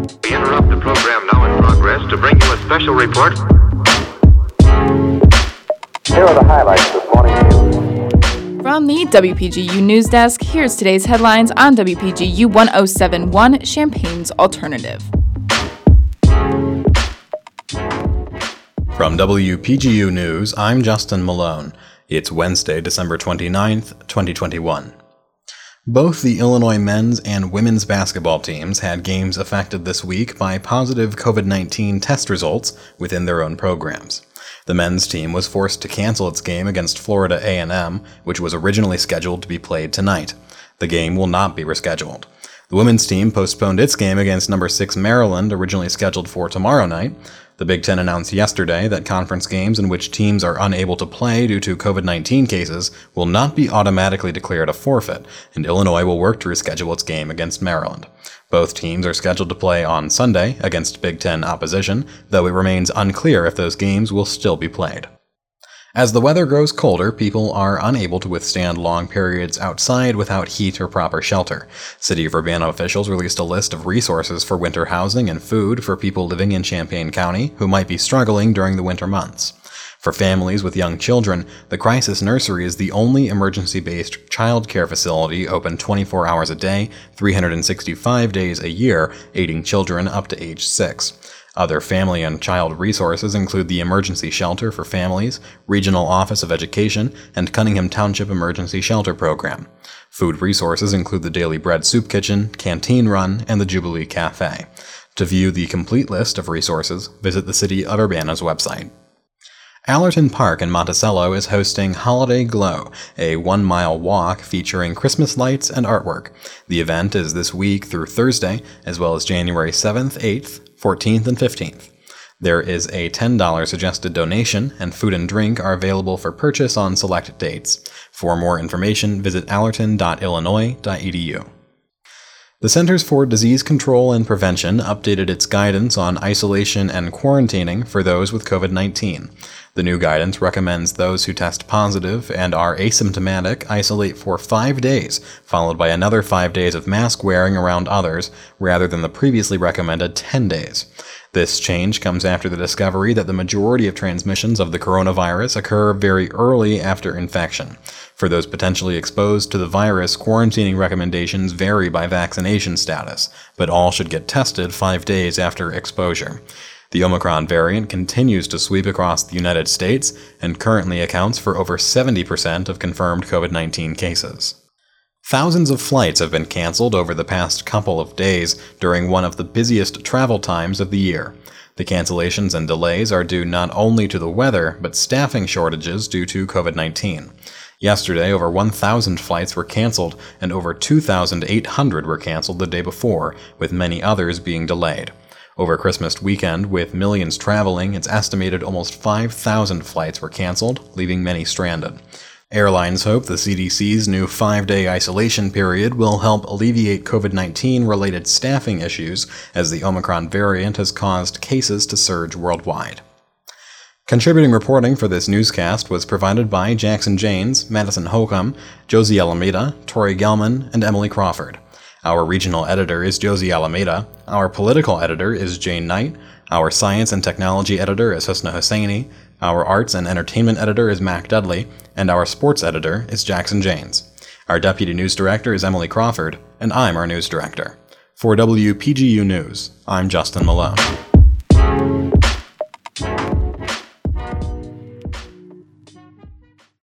We interrupt the program now in progress to bring you a special report. Here are the highlights this morning's news. From the WPGU News Desk, here's today's headlines on WPGU 1071 Champaign's Alternative. From WPGU News, I'm Justin Malone. It's Wednesday, December 29th, 2021. Both the Illinois men's and women's basketball teams had games affected this week by positive COVID 19 test results within their own programs. The men's team was forced to cancel its game against Florida A&M, which was originally scheduled to be played tonight. The game will not be rescheduled. The women's team postponed its game against number 6 Maryland, originally scheduled for tomorrow night. The Big Ten announced yesterday that conference games in which teams are unable to play due to COVID 19 cases will not be automatically declared a forfeit, and Illinois will work to reschedule its game against Maryland. Both teams are scheduled to play on Sunday against Big Ten opposition, though it remains unclear if those games will still be played. As the weather grows colder, people are unable to withstand long periods outside without heat or proper shelter. City of Urbana officials released a list of resources for winter housing and food for people living in Champaign County who might be struggling during the winter months. For families with young children, the Crisis Nursery is the only emergency based child care facility open 24 hours a day, 365 days a year, aiding children up to age 6. Other family and child resources include the Emergency Shelter for Families, Regional Office of Education, and Cunningham Township Emergency Shelter Program. Food resources include the Daily Bread Soup Kitchen, Canteen Run, and the Jubilee Cafe. To view the complete list of resources, visit the City of Urbana's website. Allerton Park in Monticello is hosting Holiday Glow, a one mile walk featuring Christmas lights and artwork. The event is this week through Thursday, as well as January 7th, 8th, 14th, and 15th. There is a $10 suggested donation, and food and drink are available for purchase on select dates. For more information, visit allerton.illinois.edu. The Centers for Disease Control and Prevention updated its guidance on isolation and quarantining for those with COVID 19. The new guidance recommends those who test positive and are asymptomatic isolate for five days, followed by another five days of mask wearing around others, rather than the previously recommended 10 days. This change comes after the discovery that the majority of transmissions of the coronavirus occur very early after infection. For those potentially exposed to the virus, quarantining recommendations vary by vaccination status, but all should get tested five days after exposure. The Omicron variant continues to sweep across the United States and currently accounts for over 70% of confirmed COVID 19 cases. Thousands of flights have been canceled over the past couple of days during one of the busiest travel times of the year. The cancellations and delays are due not only to the weather, but staffing shortages due to COVID 19. Yesterday, over 1,000 flights were canceled, and over 2,800 were canceled the day before, with many others being delayed. Over Christmas weekend, with millions traveling, it's estimated almost 5,000 flights were canceled, leaving many stranded. Airlines hope the CDC's new five day isolation period will help alleviate COVID 19 related staffing issues as the Omicron variant has caused cases to surge worldwide. Contributing reporting for this newscast was provided by Jackson Janes, Madison Holcomb, Josie Alameda, Tori Gelman, and Emily Crawford. Our regional editor is Josie Alameda. Our political editor is Jane Knight. Our science and technology editor is Husna Husseini. Our arts and entertainment editor is Mac Dudley. And our sports editor is Jackson Janes. Our deputy news director is Emily Crawford. And I'm our news director. For WPGU News, I'm Justin Malone.